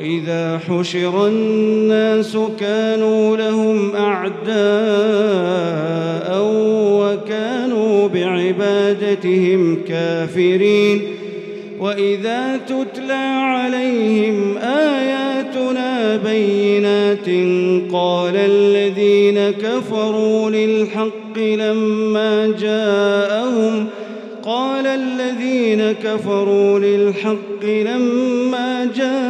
وإذا حشر الناس كانوا لهم أعداء وكانوا بعبادتهم كافرين وإذا تتلى عليهم آياتنا بينات قال الذين كفروا للحق لما جاءهم قال الذين كفروا للحق لما جاءهم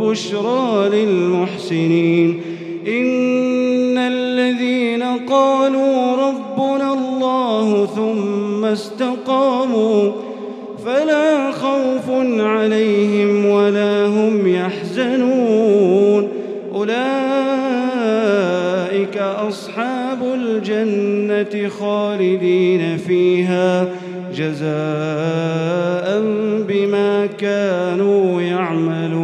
وبشرى للمحسنين. إن الذين قالوا ربنا الله ثم استقاموا فلا خوف عليهم ولا هم يحزنون. أولئك أصحاب الجنة خالدين فيها جزاء بما كانوا يعملون.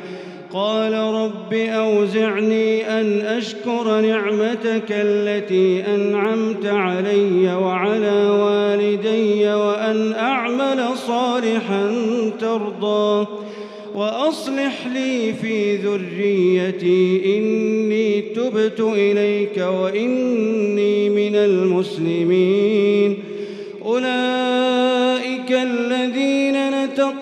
قال رب أوزعني أن أشكر نعمتك التي أنعمت علي وعلى والدي وأن أعمل صالحا ترضاه وأصلح لي في ذريتي إني تبت إليك وإني من المسلمين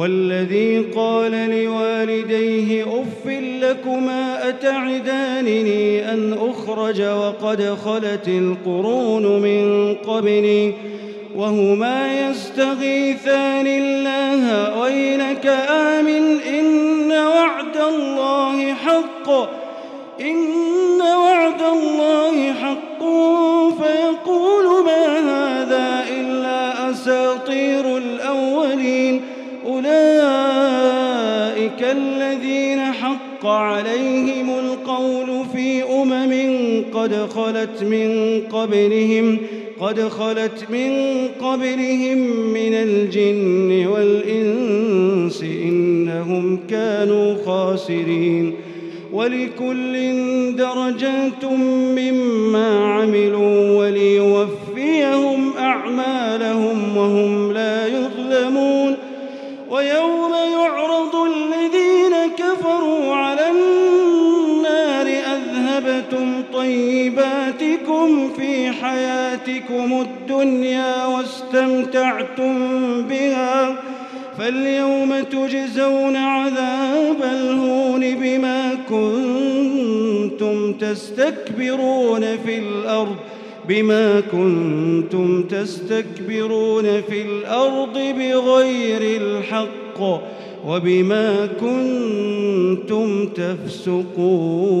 والذي قال لوالديه أف لكما أتعدانني أن أخرج وقد خلت القرون من قبلي وهما يستغيثان الله ويلك آمن إن وعد الله حق إن وعد الله أولئك الذين حق عليهم القول في أمم قد خلت من قبلهم قد خلت من قبلهم من الجن والإنس إنهم كانوا خاسرين. ولكل درجات مما عملوا وليوفيهم أعمالهم وهم حياتكم الدنيا واستمتعتم بها فاليوم تجزون عذاب الهون بما كنتم تستكبرون في الأرض بما كنتم تستكبرون في الأرض بغير الحق وبما كنتم تفسقون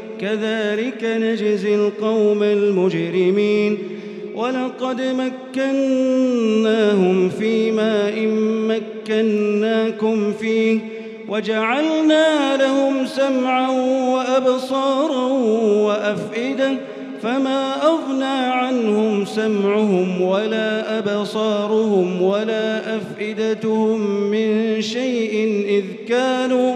كذلك نجزي القوم المجرمين. ولقد مكناهم في ماء مكناكم فيه وجعلنا لهم سمعا وأبصارا وأفئدة فما أغنى عنهم سمعهم ولا أبصارهم ولا أفئدتهم من شيء إذ كانوا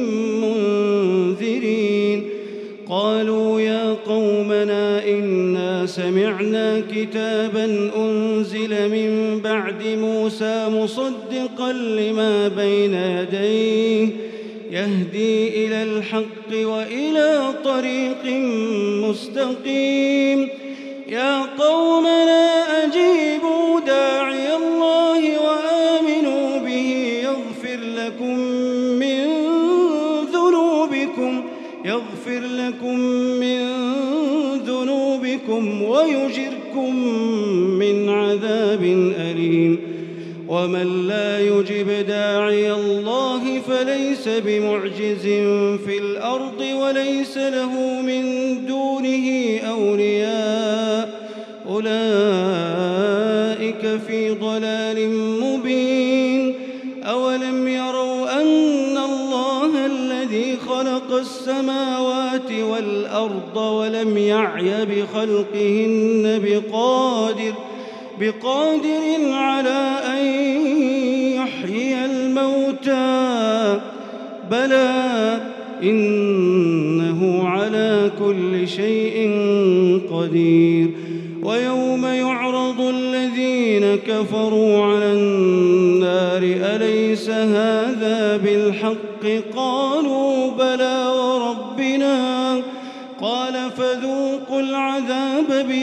سمعنا كتابا أنزل من بعد موسى مصدقا لما بين يديه يهدي إلى الحق وإلى طريق مستقيم. يا قومنا ويجركم عذاب أليم. ومن لا يجب داعي الله فليس بمعجز في الأرض وليس له من دونه أولياء. أولئك في ضلال مبين. أولم يروا أن الله الذي خلق السماوات والأرض ولم يعي بخلقهن بقادر بقادر على أن يحيي الموتى. بلى إنه على كل شيء قدير. ويوم يعرض الذين كفروا على النار أليس هذا بالحق؟ قالوا